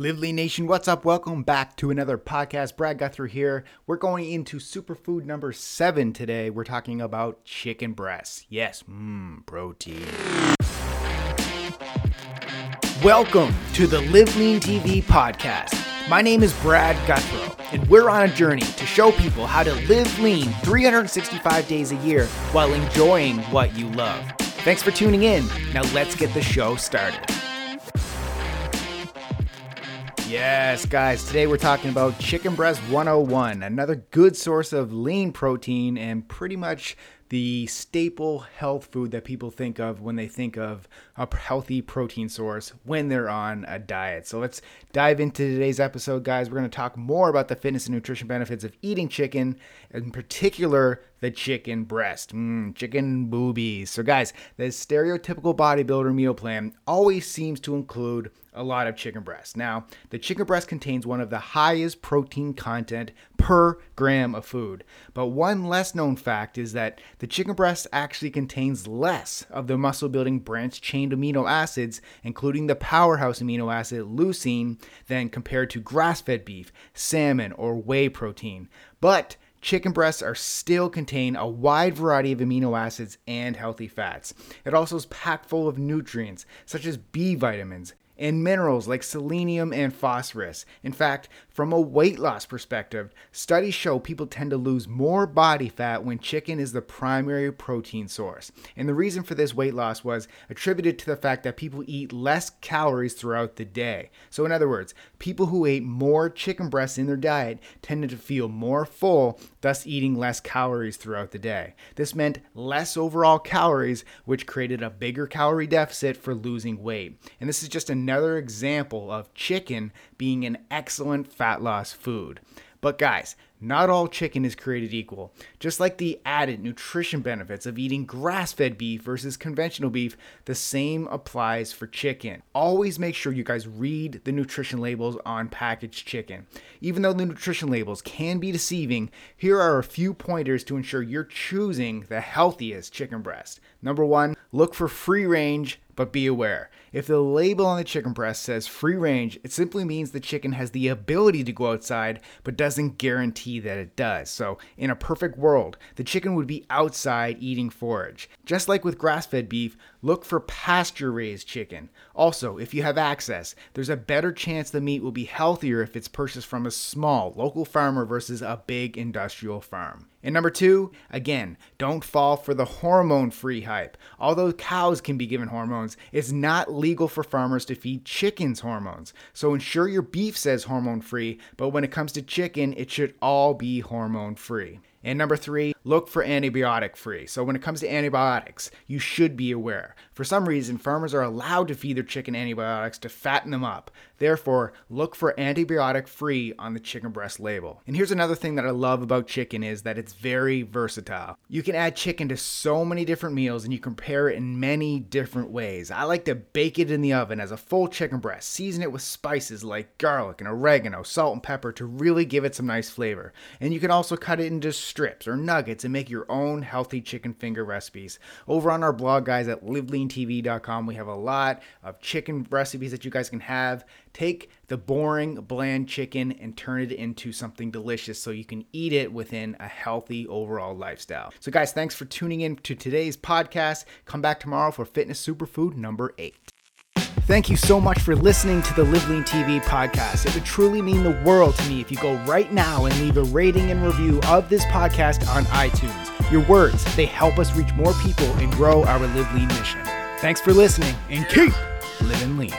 Live Lean Nation, what's up? Welcome back to another podcast. Brad Gouthro here. We're going into superfood number seven today. We're talking about chicken breasts. Yes, mmm, protein. Welcome to the Live Lean TV podcast. My name is Brad Gouthro, and we're on a journey to show people how to live lean 365 days a year while enjoying what you love. Thanks for tuning in. Now let's get the show started. Yes, guys, today we're talking about Chicken Breast 101, another good source of lean protein and pretty much the staple health food that people think of when they think of a healthy protein source when they're on a diet. So let's dive into today's episode, guys. We're going to talk more about the fitness and nutrition benefits of eating chicken, in particular, the chicken breast, mm, chicken boobies. So, guys, the stereotypical bodybuilder meal plan always seems to include a lot of chicken breast. Now, the chicken breast contains one of the highest protein content per gram of food. But one less known fact is that the chicken breast actually contains less of the muscle building branched chain amino acids, including the powerhouse amino acid leucine, than compared to grass fed beef, salmon, or whey protein. But Chicken breasts are still contain a wide variety of amino acids and healthy fats. It also is packed full of nutrients such as B vitamins, and minerals like selenium and phosphorus. In fact, from a weight loss perspective, studies show people tend to lose more body fat when chicken is the primary protein source. And the reason for this weight loss was attributed to the fact that people eat less calories throughout the day. So, in other words, people who ate more chicken breasts in their diet tended to feel more full, thus eating less calories throughout the day. This meant less overall calories, which created a bigger calorie deficit for losing weight. And this is just a another example of chicken being an excellent fat loss food. But guys, not all chicken is created equal. Just like the added nutrition benefits of eating grass fed beef versus conventional beef, the same applies for chicken. Always make sure you guys read the nutrition labels on packaged chicken. Even though the nutrition labels can be deceiving, here are a few pointers to ensure you're choosing the healthiest chicken breast. Number one, look for free range but be aware, if the label on the chicken breast says free range, it simply means the chicken has the ability to go outside, but doesn't guarantee that it does. So, in a perfect world, the chicken would be outside eating forage. Just like with grass fed beef, look for pasture raised chicken. Also, if you have access, there's a better chance the meat will be healthier if it's purchased from a small local farmer versus a big industrial farm. And number two, again, don't fall for the hormone free hype. Although cows can be given hormones, it's not legal for farmers to feed chickens hormones. So ensure your beef says hormone free, but when it comes to chicken, it should all be hormone free. And number three, look for antibiotic free. So when it comes to antibiotics, you should be aware. For some reason, farmers are allowed to feed their chicken antibiotics to fatten them up. Therefore, look for antibiotic free on the chicken breast label. And here's another thing that I love about chicken is that it's very versatile. You can add chicken to so many different meals and you can prepare it in many different ways. I like to bake it in the oven as a full chicken breast, season it with spices like garlic and oregano, salt and pepper to really give it some nice flavor. And you can also cut it into strips or nuggets and make your own healthy chicken finger recipes. Over on our blog, guys, at liveleantv.com, we have a lot of chicken recipes that you guys can have. Take the boring, bland chicken and turn it into something delicious so you can eat it within a healthy overall lifestyle. So, guys, thanks for tuning in to today's podcast. Come back tomorrow for Fitness Superfood number eight. Thank you so much for listening to the Live Lean TV podcast. It would truly mean the world to me if you go right now and leave a rating and review of this podcast on iTunes. Your words, they help us reach more people and grow our Live Lean mission. Thanks for listening and keep living lean.